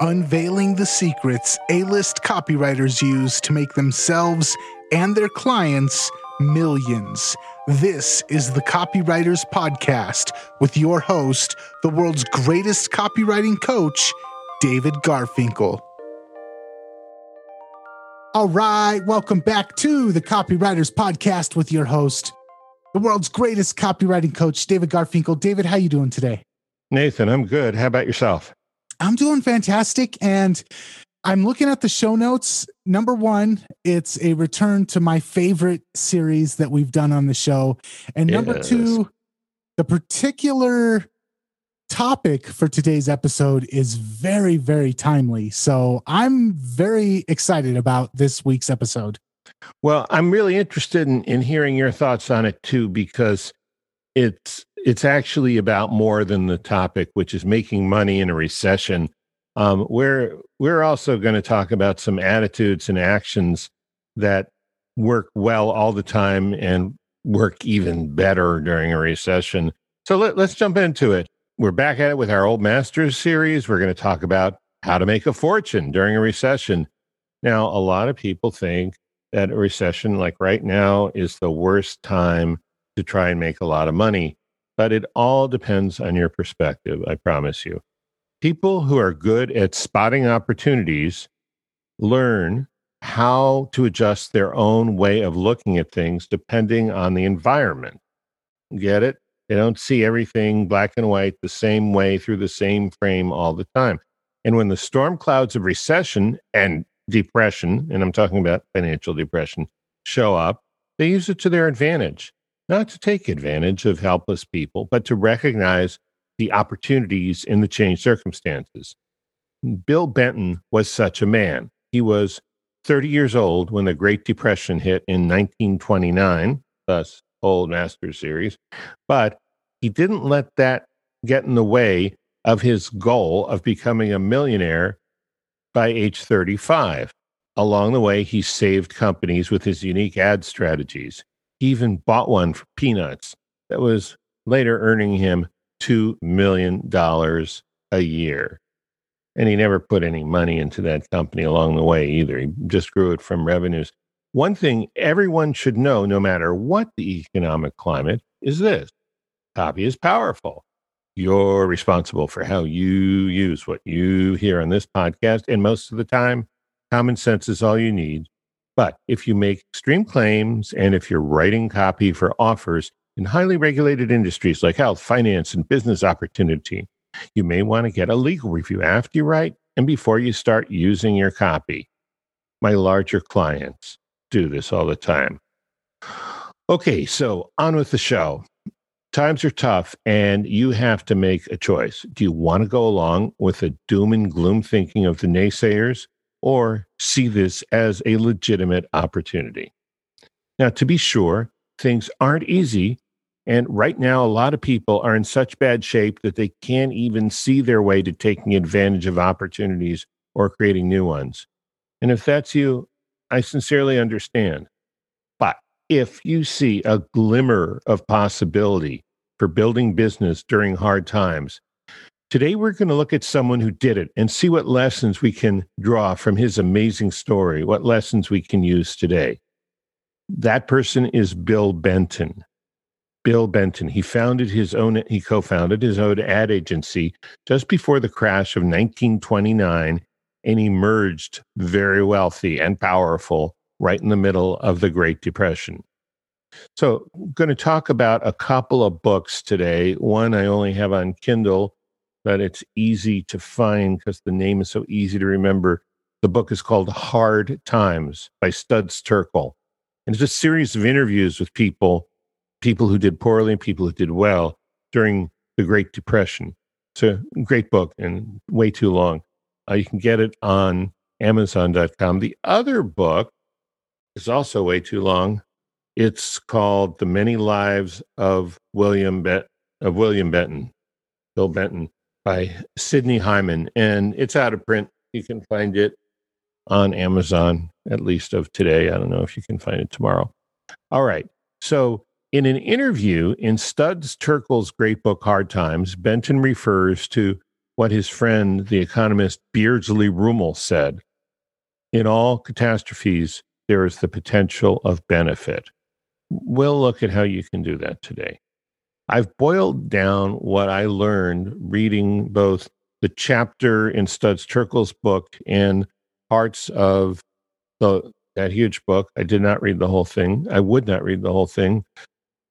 unveiling the secrets A list copywriters use to make themselves and their clients millions. This is the Copywriters Podcast with your host, the world's greatest copywriting coach, David Garfinkel. All right, welcome back to the Copywriters Podcast with your host, the world's greatest copywriting coach, David Garfinkel. David, how you doing today? Nathan, I'm good. How about yourself? I'm doing fantastic. And I'm looking at the show notes. Number one, it's a return to my favorite series that we've done on the show. And number yes. two, the particular topic for today's episode is very, very timely. So I'm very excited about this week's episode. Well, I'm really interested in, in hearing your thoughts on it too, because it's it's actually about more than the topic, which is making money in a recession. Um, we're we're also going to talk about some attitudes and actions that work well all the time and work even better during a recession. So let, let's jump into it. We're back at it with our old masters series. We're going to talk about how to make a fortune during a recession. Now, a lot of people think that a recession like right now is the worst time to try and make a lot of money. But it all depends on your perspective, I promise you. People who are good at spotting opportunities learn how to adjust their own way of looking at things depending on the environment. Get it? They don't see everything black and white the same way through the same frame all the time. And when the storm clouds of recession and depression, and I'm talking about financial depression, show up, they use it to their advantage not to take advantage of helpless people, but to recognize the opportunities in the changed circumstances. Bill Benton was such a man. He was 30 years old when the Great Depression hit in 1929, thus Old Master Series, but he didn't let that get in the way of his goal of becoming a millionaire by age 35. Along the way, he saved companies with his unique ad strategies. He even bought one for peanuts that was later earning him $2 million a year. And he never put any money into that company along the way either. He just grew it from revenues. One thing everyone should know, no matter what the economic climate, is this copy is powerful. You're responsible for how you use what you hear on this podcast. And most of the time, common sense is all you need but if you make extreme claims and if you're writing copy for offers in highly regulated industries like health, finance, and business opportunity, you may want to get a legal review after you write and before you start using your copy. My larger clients do this all the time. Okay, so on with the show. Times are tough and you have to make a choice. Do you want to go along with the doom and gloom thinking of the naysayers? Or see this as a legitimate opportunity. Now, to be sure, things aren't easy. And right now, a lot of people are in such bad shape that they can't even see their way to taking advantage of opportunities or creating new ones. And if that's you, I sincerely understand. But if you see a glimmer of possibility for building business during hard times, Today, we're going to look at someone who did it and see what lessons we can draw from his amazing story, what lessons we can use today. That person is Bill Benton. Bill Benton. He founded his own, he co founded his own ad agency just before the crash of 1929 and emerged very wealthy and powerful right in the middle of the Great Depression. So, I'm going to talk about a couple of books today. One I only have on Kindle but it's easy to find because the name is so easy to remember. The book is called Hard Times by Studs Terkel. And it's a series of interviews with people, people who did poorly and people who did well during the Great Depression. It's a great book and way too long. Uh, you can get it on Amazon.com. The other book is also way too long. It's called The Many Lives of William Bet- of William Benton, Bill Benton by Sidney Hyman, and it's out of print. You can find it on Amazon, at least of today. I don't know if you can find it tomorrow. All right. So, in an interview in Studs Terkel's great book, Hard Times, Benton refers to what his friend, the economist Beardsley Ruml, said In all catastrophes, there is the potential of benefit. We'll look at how you can do that today. I've boiled down what I learned reading both the chapter in Studs Terkel's book and parts of the that huge book. I did not read the whole thing. I would not read the whole thing.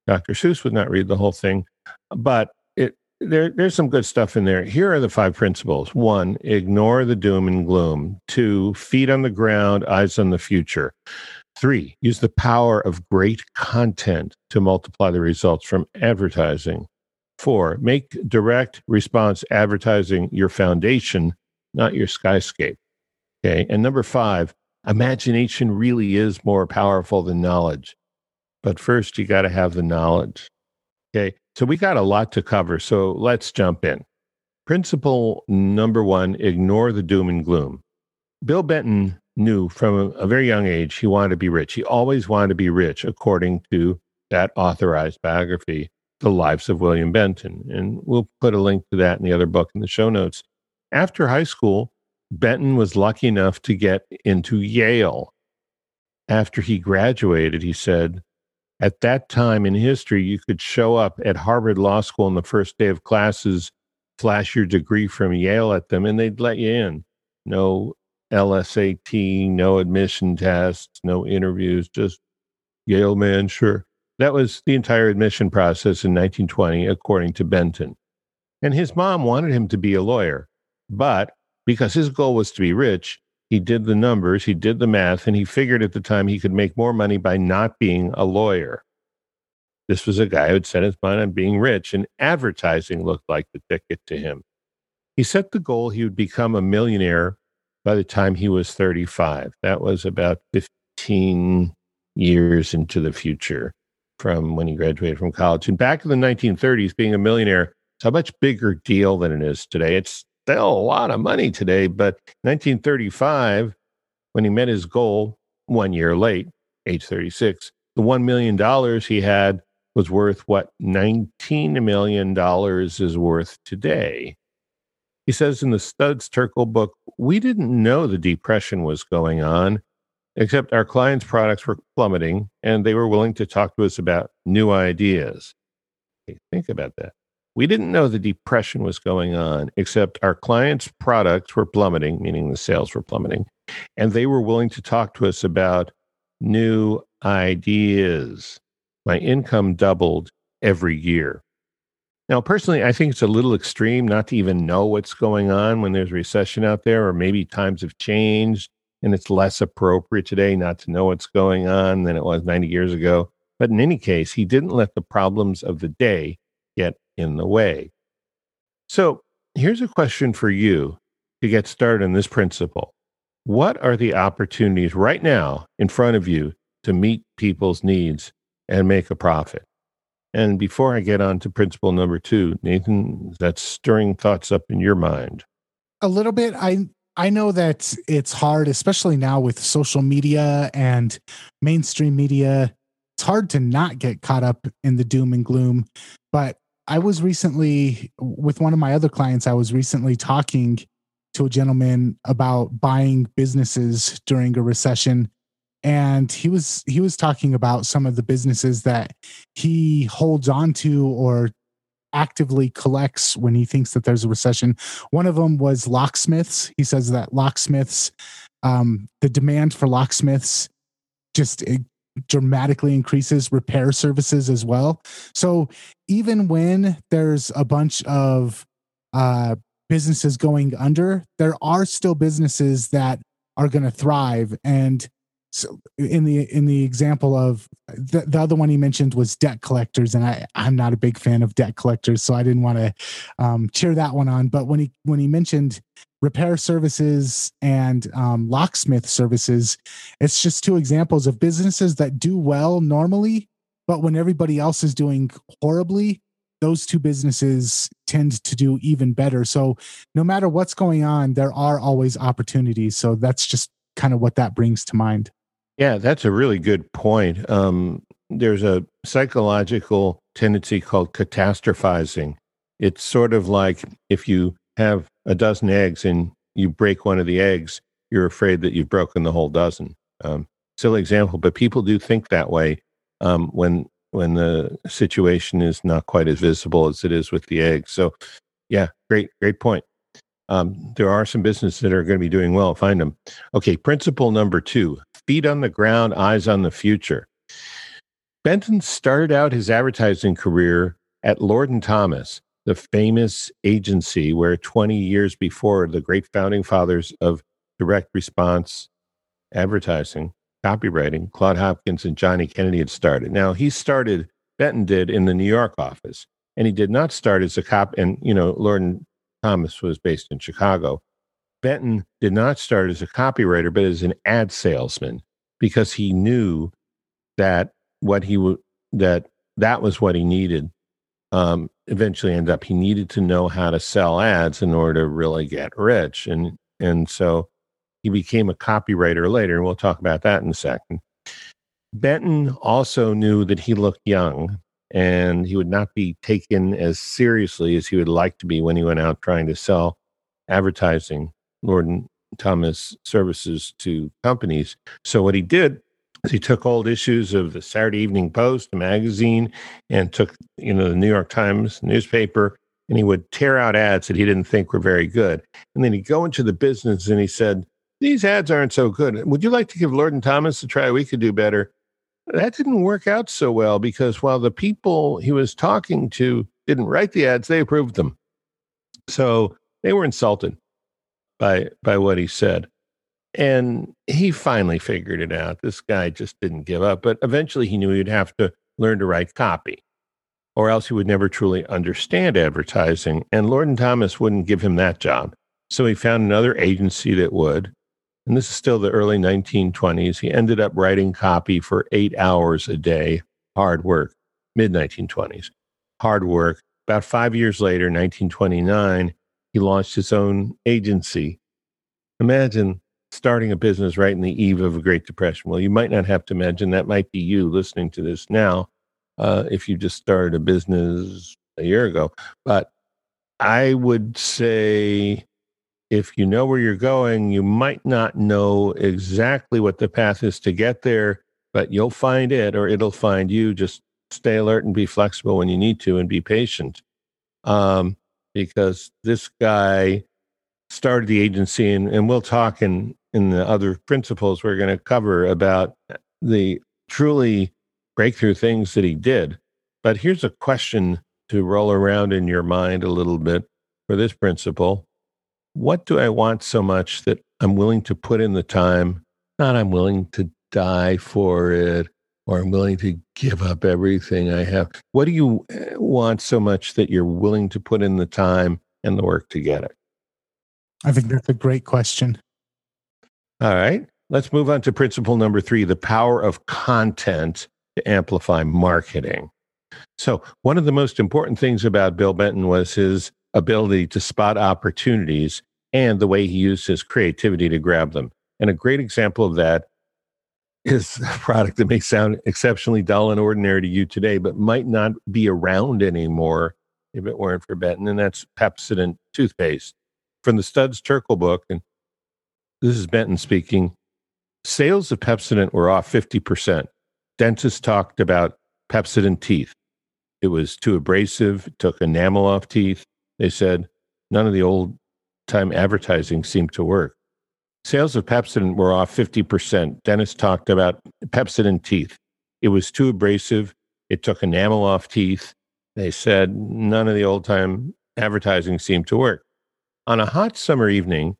Dr. Seuss would not read the whole thing, but it there there's some good stuff in there. Here are the five principles. One, ignore the doom and gloom. Two, feet on the ground, eyes on the future. Three, use the power of great content to multiply the results from advertising. Four, make direct response advertising your foundation, not your skyscape. Okay. And number five, imagination really is more powerful than knowledge. But first, you got to have the knowledge. Okay. So we got a lot to cover. So let's jump in. Principle number one ignore the doom and gloom. Bill Benton knew from a very young age he wanted to be rich. He always wanted to be rich, according to that authorized biography, The Lives of William Benton. And we'll put a link to that in the other book in the show notes. After high school, Benton was lucky enough to get into Yale. After he graduated, he said, at that time in history, you could show up at Harvard Law School on the first day of classes, flash your degree from Yale at them, and they'd let you in. No LSAT, no admission tests, no interviews, just Yale man, sure. That was the entire admission process in 1920, according to Benton. And his mom wanted him to be a lawyer, but because his goal was to be rich, he did the numbers, he did the math, and he figured at the time he could make more money by not being a lawyer. This was a guy who had set his mind on being rich, and advertising looked like the ticket to him. He set the goal he would become a millionaire by the time he was 35. That was about 15 years into the future from when he graduated from college. And back in the 1930s, being a millionaire is a much bigger deal than it is today. It's still a lot of money today, but 1935, when he met his goal one year late, age 36, the $1 million he had was worth what $19 million is worth today. He says in the Studs Terkel book, we didn't know the depression was going on, except our clients' products were plummeting and they were willing to talk to us about new ideas. Hey, think about that. We didn't know the depression was going on, except our clients' products were plummeting, meaning the sales were plummeting, and they were willing to talk to us about new ideas. My income doubled every year. Now, personally, I think it's a little extreme not to even know what's going on when there's recession out there, or maybe times have changed and it's less appropriate today not to know what's going on than it was 90 years ago. But in any case, he didn't let the problems of the day get in the way. So here's a question for you to get started on this principle. What are the opportunities right now in front of you to meet people's needs and make a profit? And before I get on to principle number two, Nathan, that's stirring thoughts up in your mind. A little bit. I I know that it's hard, especially now with social media and mainstream media. It's hard to not get caught up in the doom and gloom. But I was recently with one of my other clients, I was recently talking to a gentleman about buying businesses during a recession and he was he was talking about some of the businesses that he holds on to or actively collects when he thinks that there's a recession. One of them was locksmiths. He says that locksmiths um, the demand for locksmiths just dramatically increases repair services as well. So even when there's a bunch of uh, businesses going under there are still businesses that are going to thrive. And so in the in the example of the, the other one he mentioned was debt collectors and i i'm not a big fan of debt collectors so i didn't want to um, cheer that one on. But when he when he mentioned repair services and um, locksmith services it's just two examples of businesses that do well normally but when everybody else is doing horribly those two businesses tend to do even better. So no matter what's going on there are always opportunities. So that's just kind of what that brings to mind yeah, that's a really good point. Um, there's a psychological tendency called catastrophizing. It's sort of like if you have a dozen eggs and you break one of the eggs, you're afraid that you've broken the whole dozen. Um, silly example, but people do think that way um, when when the situation is not quite as visible as it is with the eggs. So, yeah, great, great point. Um, there are some businesses that are going to be doing well. Find them. Okay, principle number two: feet on the ground, eyes on the future. Benton started out his advertising career at Lord and Thomas, the famous agency where 20 years before the great founding fathers of direct response advertising, copywriting, Claude Hopkins and Johnny Kennedy had started. Now, he started, Benton did, in the New York office, and he did not start as a cop. And, you know, Lord and Thomas was based in Chicago. Benton did not start as a copywriter, but as an ad salesman because he knew that what he that that was what he needed. Um, eventually end up he needed to know how to sell ads in order to really get rich and and so he became a copywriter later and we'll talk about that in a second. Benton also knew that he looked young and he would not be taken as seriously as he would like to be when he went out trying to sell advertising lord and thomas services to companies so what he did is he took old issues of the Saturday Evening Post, magazine, and took you know the New York Times newspaper, and he would tear out ads that he didn't think were very good. And then he'd go into the business and he said, "These ads aren't so good. Would you like to give Lord and Thomas a try? We could do better." That didn't work out so well because while the people he was talking to didn't write the ads, they approved them. So they were insulted by by what he said. And he finally figured it out. This guy just didn't give up. But eventually he knew he'd have to learn to write copy, or else he would never truly understand advertising. And Lord and Thomas wouldn't give him that job. So he found another agency that would. And this is still the early 1920s. He ended up writing copy for eight hours a day, hard work, mid 1920s, hard work. About five years later, 1929, he launched his own agency. Imagine starting a business right in the eve of a Great Depression. Well, you might not have to imagine that might be you listening to this now uh, if you just started a business a year ago. But I would say if you know where you're going, you might not know exactly what the path is to get there, but you'll find it or it'll find you. Just stay alert and be flexible when you need to and be patient. Um, because this guy started the agency and, and we'll talk in in the other principles we're going to cover about the truly breakthrough things that he did. But here's a question to roll around in your mind a little bit for this principle. What do I want so much that I'm willing to put in the time? Not I'm willing to die for it or I'm willing to give up everything I have. What do you eh, want so much that you're willing to put in the time and the work to get it? I think that's a great question. All right. Let's move on to principle number three the power of content to amplify marketing. So, one of the most important things about Bill Benton was his ability to spot opportunities and the way he used his creativity to grab them. And a great example of that is a product that may sound exceptionally dull and ordinary to you today, but might not be around anymore if it weren't for Benton, and that's Pepsodent toothpaste. From the Studs Terkel book, and this is Benton speaking. Sales of Pepsodent were off 50%. Dentists talked about Pepsodent teeth. It was too abrasive, took enamel off teeth. They said none of the old time advertising seemed to work. Sales of Pepsodent were off 50%. Dennis talked about Pepsodent teeth. It was too abrasive, it took enamel off teeth. They said none of the old time advertising seemed to work. On a hot summer evening,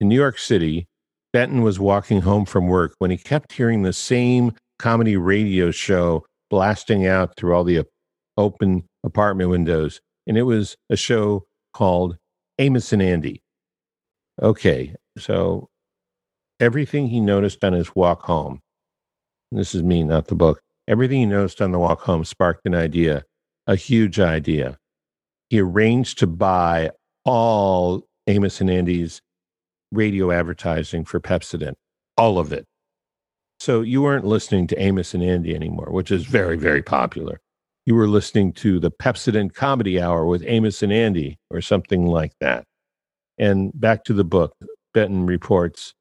in New York City, Benton was walking home from work when he kept hearing the same comedy radio show blasting out through all the open apartment windows. And it was a show called Amos and Andy. Okay, so everything he noticed on his walk home, this is me, not the book, everything he noticed on the walk home sparked an idea, a huge idea. He arranged to buy all Amos and Andy's radio advertising for Pepsodent, all of it. So you weren't listening to Amos and Andy anymore, which is very, very popular. You were listening to the Pepsodent Comedy Hour with Amos and Andy or something like that. And back to the book, Benton reports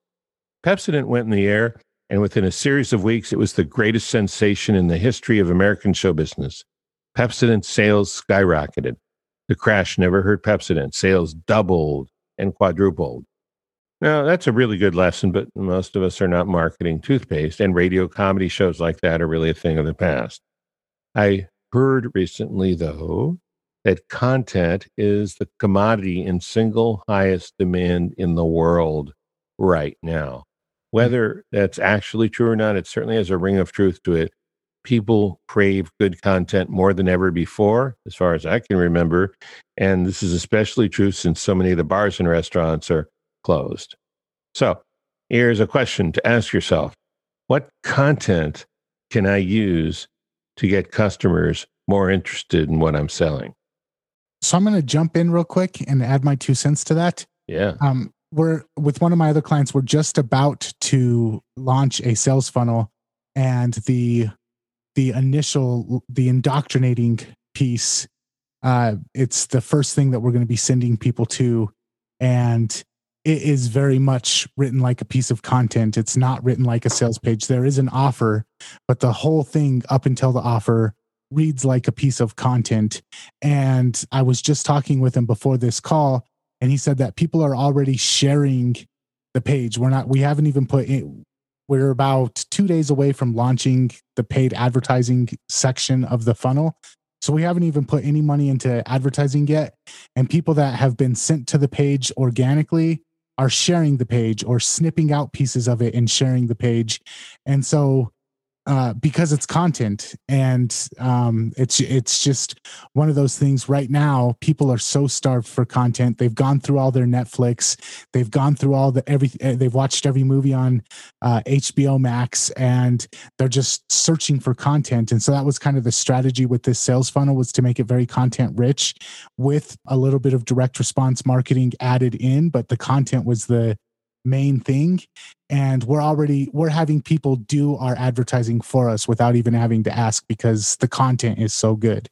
Pepsodent went in the air, and within a series of weeks, it was the greatest sensation in the history of American show business. Pepsodent sales skyrocketed. The crash never hurt Pepsodent. Sales doubled and quadrupled. Now, that's a really good lesson, but most of us are not marketing toothpaste, and radio comedy shows like that are really a thing of the past. I heard recently, though, that content is the commodity in single highest demand in the world right now. Hmm. Whether that's actually true or not, it certainly has a ring of truth to it. People crave good content more than ever before, as far as I can remember. And this is especially true since so many of the bars and restaurants are closed. So here's a question to ask yourself What content can I use to get customers more interested in what I'm selling? So I'm going to jump in real quick and add my two cents to that. Yeah. Um, we're with one of my other clients, we're just about to launch a sales funnel and the the initial the indoctrinating piece uh it's the first thing that we're going to be sending people to and it is very much written like a piece of content. It's not written like a sales page. There is an offer, but the whole thing up until the offer reads like a piece of content. And I was just talking with him before this call, and he said that people are already sharing the page. We're not, we haven't even put in, we're about two days away from launching the paid advertising section of the funnel. So we haven't even put any money into advertising yet. And people that have been sent to the page organically are sharing the page or snipping out pieces of it and sharing the page. And so uh, because it's content. And um, it's it's just one of those things right now people are so starved for content. They've gone through all their netflix. They've gone through all the every eh, they've watched every movie on uh, hbo max and they're just searching for content. And so that was kind of the strategy with this sales funnel was to make it very content rich with a little bit of direct response marketing added in but the content was the main thing and we're already we're having people do our advertising for us without even having to ask because the content is so good.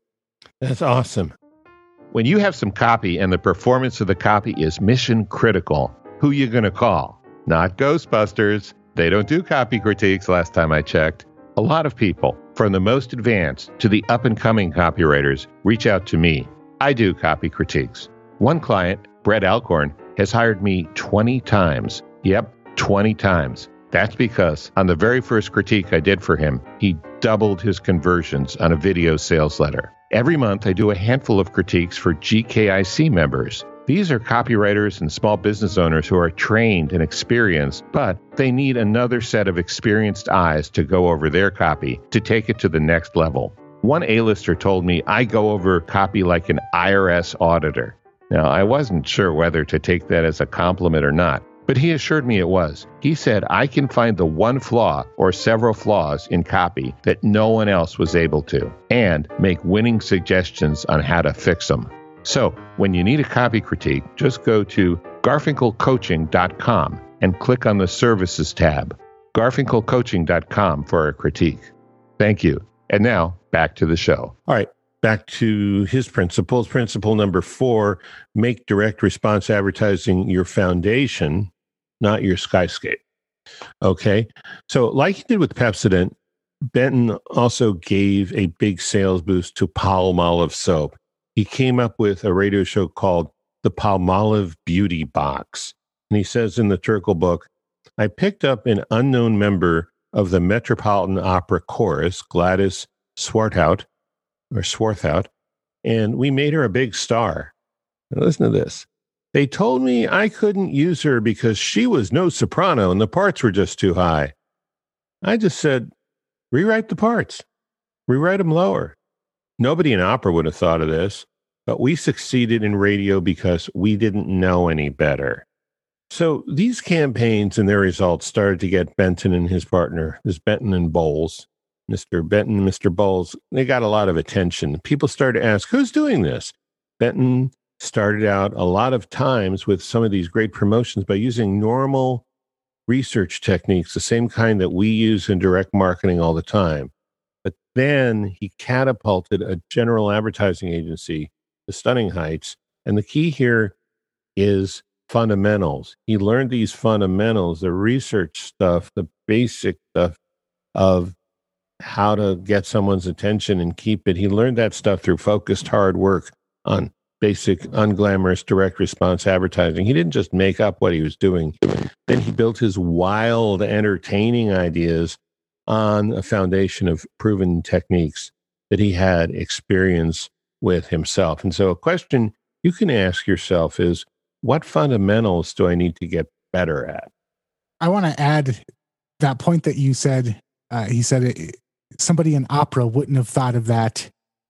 That's awesome. When you have some copy and the performance of the copy is mission critical who you going to call? Not ghostbusters. They don't do copy critiques last time i checked. A lot of people from the most advanced to the up and coming copywriters reach out to me. I do copy critiques. One client brett alcorn has hired me 20 times. Yep, 20 times. That's because on the very first critique I did for him, he doubled his conversions on a video sales letter. Every month, I do a handful of critiques for GKIC members. These are copywriters and small business owners who are trained and experienced, but they need another set of experienced eyes to go over their copy to take it to the next level. One A-lister told me I go over copy like an IRS auditor. Now, I wasn't sure whether to take that as a compliment or not, but he assured me it was. He said, I can find the one flaw or several flaws in copy that no one else was able to, and make winning suggestions on how to fix them. So, when you need a copy critique, just go to garfinkelcoaching.com and click on the Services tab. garfinkelcoaching.com for a critique. Thank you. And now, back to the show. All right back to his principles. Principle number four make direct response advertising your foundation, not your skyscape. Okay. So, like he did with Pepsodent, Benton also gave a big sales boost to Palmolive soap. He came up with a radio show called The Palmolive Beauty Box. And he says in the Terkel book, I picked up an unknown member of the Metropolitan Opera Chorus, Gladys Swarthout, or Swarthout, and we made her a big star. Now listen to this. They told me I couldn't use her because she was no soprano and the parts were just too high. I just said, rewrite the parts, rewrite them lower. Nobody in opera would have thought of this, but we succeeded in radio because we didn't know any better. So these campaigns and their results started to get Benton and his partner, this Benton and Bowles, Mr. Benton, Mr. Bowles, they got a lot of attention. People started to ask, who's doing this? Benton started out a lot of times with some of these great promotions by using normal research techniques, the same kind that we use in direct marketing all the time. But then he catapulted a general advertising agency to stunning heights. And the key here is fundamentals. He learned these fundamentals, the research stuff, the basic stuff of how to get someone's attention and keep it. He learned that stuff through focused hard work on basic, unglamorous direct response advertising. He didn't just make up what he was doing. Then he built his wild, entertaining ideas on a foundation of proven techniques that he had experience with himself. And so, a question you can ask yourself is what fundamentals do I need to get better at? I want to add that point that you said. Uh, he said it, somebody in opera wouldn't have thought of that.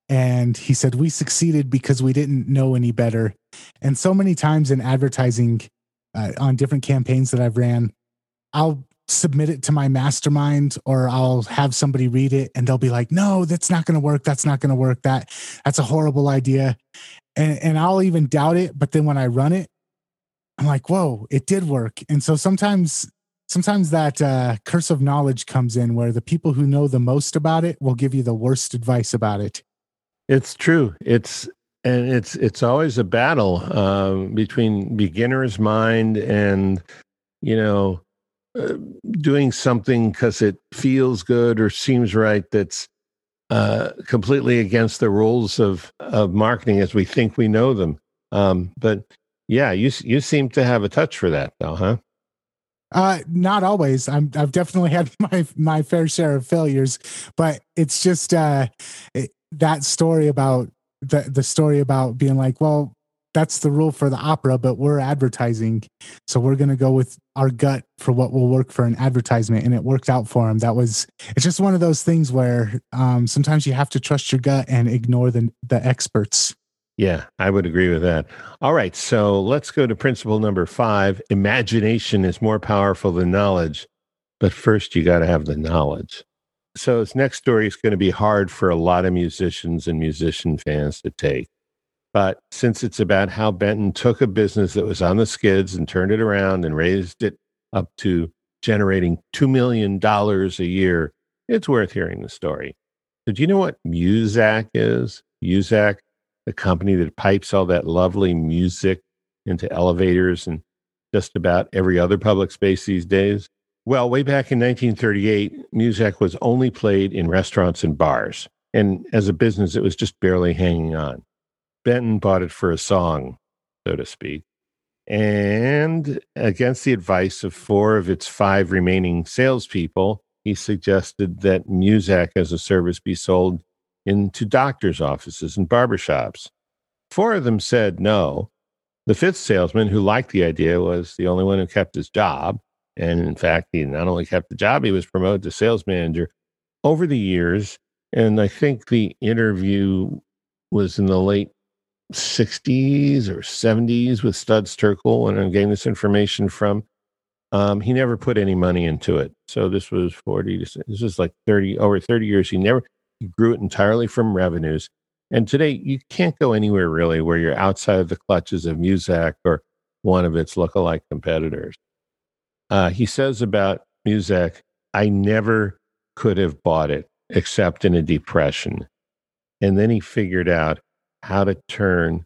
And he said, We succeeded because we didn't know any better. And so many times in advertising uh, on different campaigns that I've ran, I'll submit it to my mastermind or I'll have somebody read it and they'll be like, no, that's not going to work. That's not going to work. That that's a horrible idea. And, and I'll even doubt it. But then when I run it, I'm like, whoa, it did work. And so sometimes, sometimes that uh, curse of knowledge comes in where the people who know the most about it will give you the worst advice about it. It's true. It's, and it's it's always a battle um, between beginner's mind and you know uh, doing something because it feels good or seems right that's uh, completely against the rules of of marketing as we think we know them. Um, but yeah, you you seem to have a touch for that, though, huh? Uh, not always. I'm, I've definitely had my my fair share of failures, but it's just uh, it, that story about the the story about being like, well, that's the rule for the opera, but we're advertising. So we're to go with our gut for what will work for an advertisement. And it worked out for him. That was, it's just one of those things where um, sometimes you have to trust your gut and ignore the, the experts. Yeah, I would agree with that. All right. So let's go to principle number five imagination is more powerful than knowledge. But first, you got to have the knowledge. So this next story is going to be hard for a lot of musicians and musician fans to take. But since it's about how Benton took a business that was on the skids and turned it around and raised it up to generating $2 million a year, it's worth hearing the story. So, do you know what Muzak is? Muzak, the company that pipes all that lovely music into elevators and just about every other public space these days? Well, way back in 1938, Muzak was only played in restaurants and bars. And as a business, it was just barely hanging on. Benton bought it for a song, so to speak. And against the advice of four of its five remaining salespeople, he suggested that Muzak as a service be sold into doctors' offices and barbershops. Four of them said no. The fifth salesman, who liked the idea, was the only one who kept his job. And in fact, he not only kept the job, he was promoted to sales manager over the years. And I think the interview was in the late 60s or 70s with Studs Terkel and I'm getting this information from. Um, he never put any money into it. So this was 40 to, this is like 30 over 30 years. He never grew it entirely from revenues. And today you can't go anywhere really where you're outside of the clutches of Muzak or one of its lookalike competitors. Uh, he says about Muzak, I never could have bought it except in a depression. And then he figured out how to turn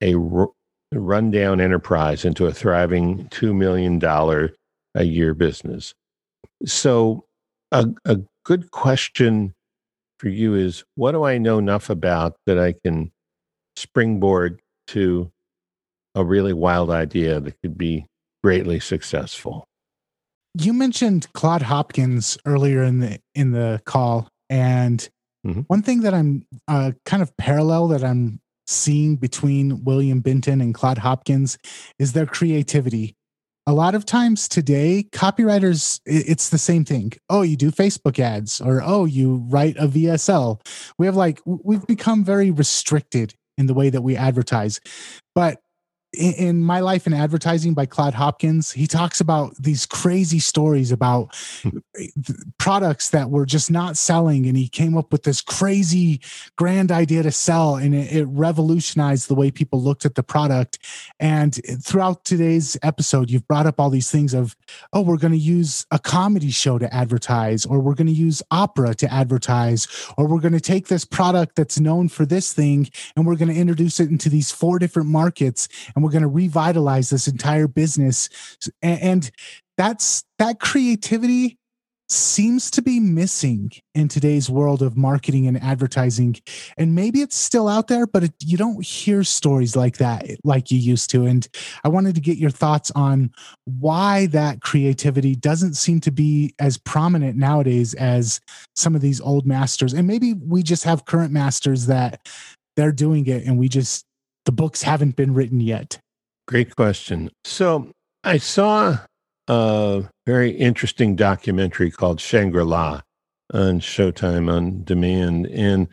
a r- rundown enterprise into a thriving $2 million a year business. So, a, a good question for you is what do I know enough about that I can springboard to a really wild idea that could be greatly successful? You mentioned Claude Hopkins earlier in the in the call, and Mm-hmm. One thing that I'm uh, kind of parallel that I'm seeing between William Benton and Claude Hopkins is their creativity. A lot of times today, copywriters, it's the same thing. Oh, you do Facebook ads, or oh, you write a VSL. We have like, we've become very restricted in the way that we advertise. But in, my life in advertising by Claude Hopkins, he talks about these crazy stories about products that were just not selling, and he came up with this crazy grand idea to sell, and it, it revolutionized the way people looked at the product. And throughout today's episode, you've brought up all these things of, oh, we're going to use a comedy show to advertise, or we're going to use opera to advertise, or we're going to take this product that's known for this thing, and we're going to introduce it into these four different markets, and we're going to revitalize this entire business. And, and that's that creativity seems to be missing in today's world of marketing and advertising. And maybe it's still out there but it, you don't hear stories like that like you used to. And i wanted to get your thoughts on why that creativity doesn't seem to be as prominent nowadays as some of these old masters. And maybe we just have current masters that they're doing it and we just the books haven't been written yet great question so i saw a very interesting documentary called Shangri La on Showtime on demand. And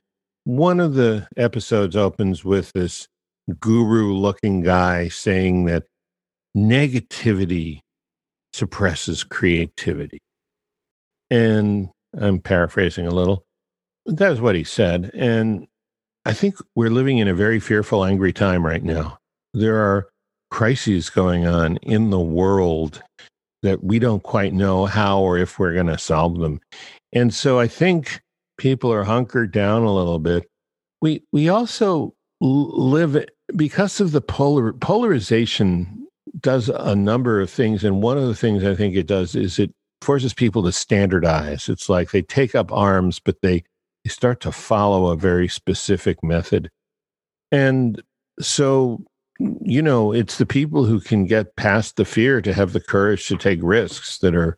one of the episodes opens with this guru looking guy saying that negativity suppresses creativity. And I'm paraphrasing a little. That's what he said. And I think we're living in a very fearful, angry time right now. There are crises going on in the world that we don't quite know how or if we're going to solve them. And so I think people are hunkered down a little bit. We we also live because of the polar polarization does a number of things and one of the things I think it does is it forces people to standardize. It's like they take up arms but they, they start to follow a very specific method. And so you know, it's the people who can get past the fear to have the courage to take risks that are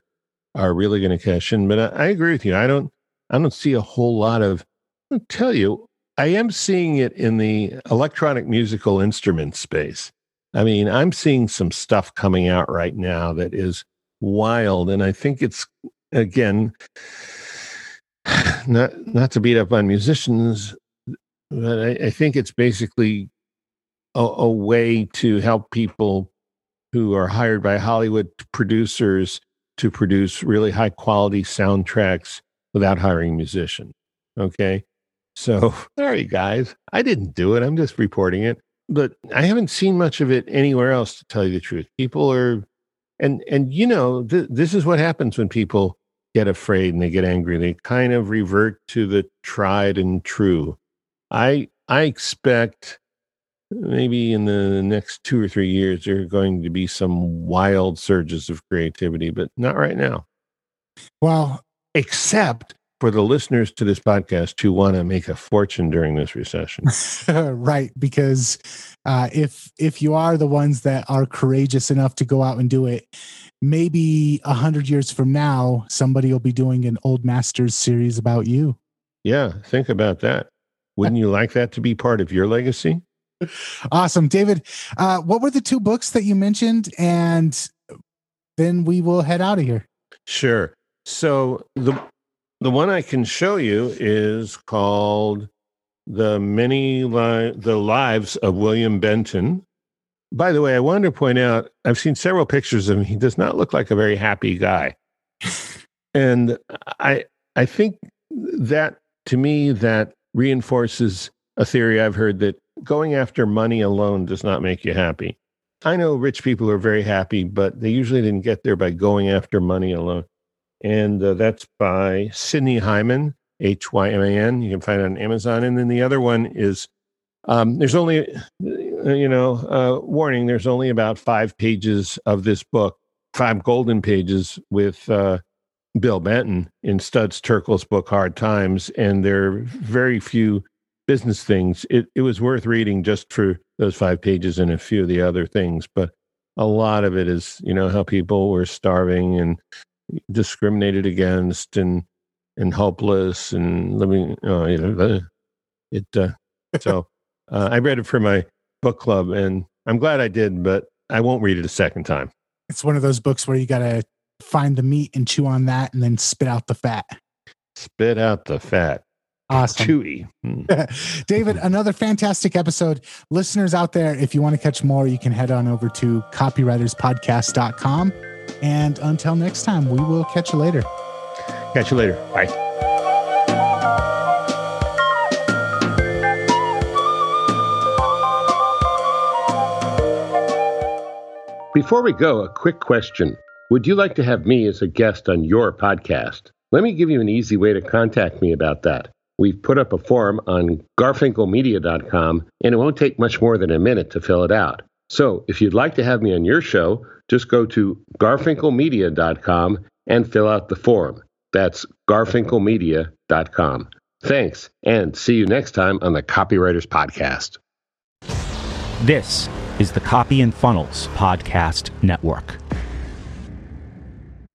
are really going to cash in. But I, I, agree with you. I don't I don't see a whole lot of. I'll tell you, I am seeing it in the electronic musical instrument space. I mean, I'm seeing some stuff coming out right now that is wild, and I think it's again not not to beat up on musicians, but I, I think it's basically a, a way to help people who are hired by Hollywood producers to produce really high quality soundtracks without hiring musicians. Okay. So, sorry, guys. I didn't do it. I'm just reporting it. But I haven't seen much of it anywhere else, to tell you the truth. People are, and, and you know, th- this is what happens when people get afraid and they get angry. They kind of revert to the tried and true. I, I expect maybe in the next two or three years there are going to be some wild surges of creativity but not right now well except for the listeners to this podcast who want to make a fortune during this recession right because uh, if if you are the ones that are courageous enough to go out and do it maybe a hundred years from now somebody will be doing an old masters series about you yeah think about that wouldn't you like that to be part of your legacy awesome. David, uh, what were the two books that you mentioned? And then we will head out of here. Sure. So the the one I can show you is called the many li- the lives of William Benton. By the way, I wanted to point out I've seen several pictures of him. He does not look like a very happy guy, and I I think that to me that reinforces a theory I've heard that going after money alone does not make you happy. I know rich people are very happy, but they usually didn't get there by going after money alone. And uh, that's by Sidney Hyman, H Y M A N. You can find it on Amazon. And then the other one is um, there's only, uh, you know, uh, warning, there's only about five pages of this book, five golden pages with uh, Bill Benton in Studs Terkel's book, Hard Times. And there are very few business things, it, it was worth reading just for those five pages and a few of the other things. But a lot of it is, you know, how people were starving and discriminated against and and helpless and living. Uh, you know, it. Uh, so uh, I read it for my book club, and I'm glad I did. But I won't read it a second time. It's one of those books where you got to find the meat and chew on that, and then spit out the fat. Spit out the fat. Awesome. Chewy. Mm. David, another fantastic episode. Listeners out there, if you want to catch more, you can head on over to copywriterspodcast.com. And until next time, we will catch you later. Catch you later. Bye. Before we go, a quick question. Would you like to have me as a guest on your podcast? Let me give you an easy way to contact me about that. We've put up a form on garfinkelmedia.com, and it won't take much more than a minute to fill it out. So if you'd like to have me on your show, just go to garfinkelmedia.com and fill out the form. That's garfinkelmedia.com. Thanks, and see you next time on the Copywriters Podcast. This is the Copy and Funnels Podcast Network.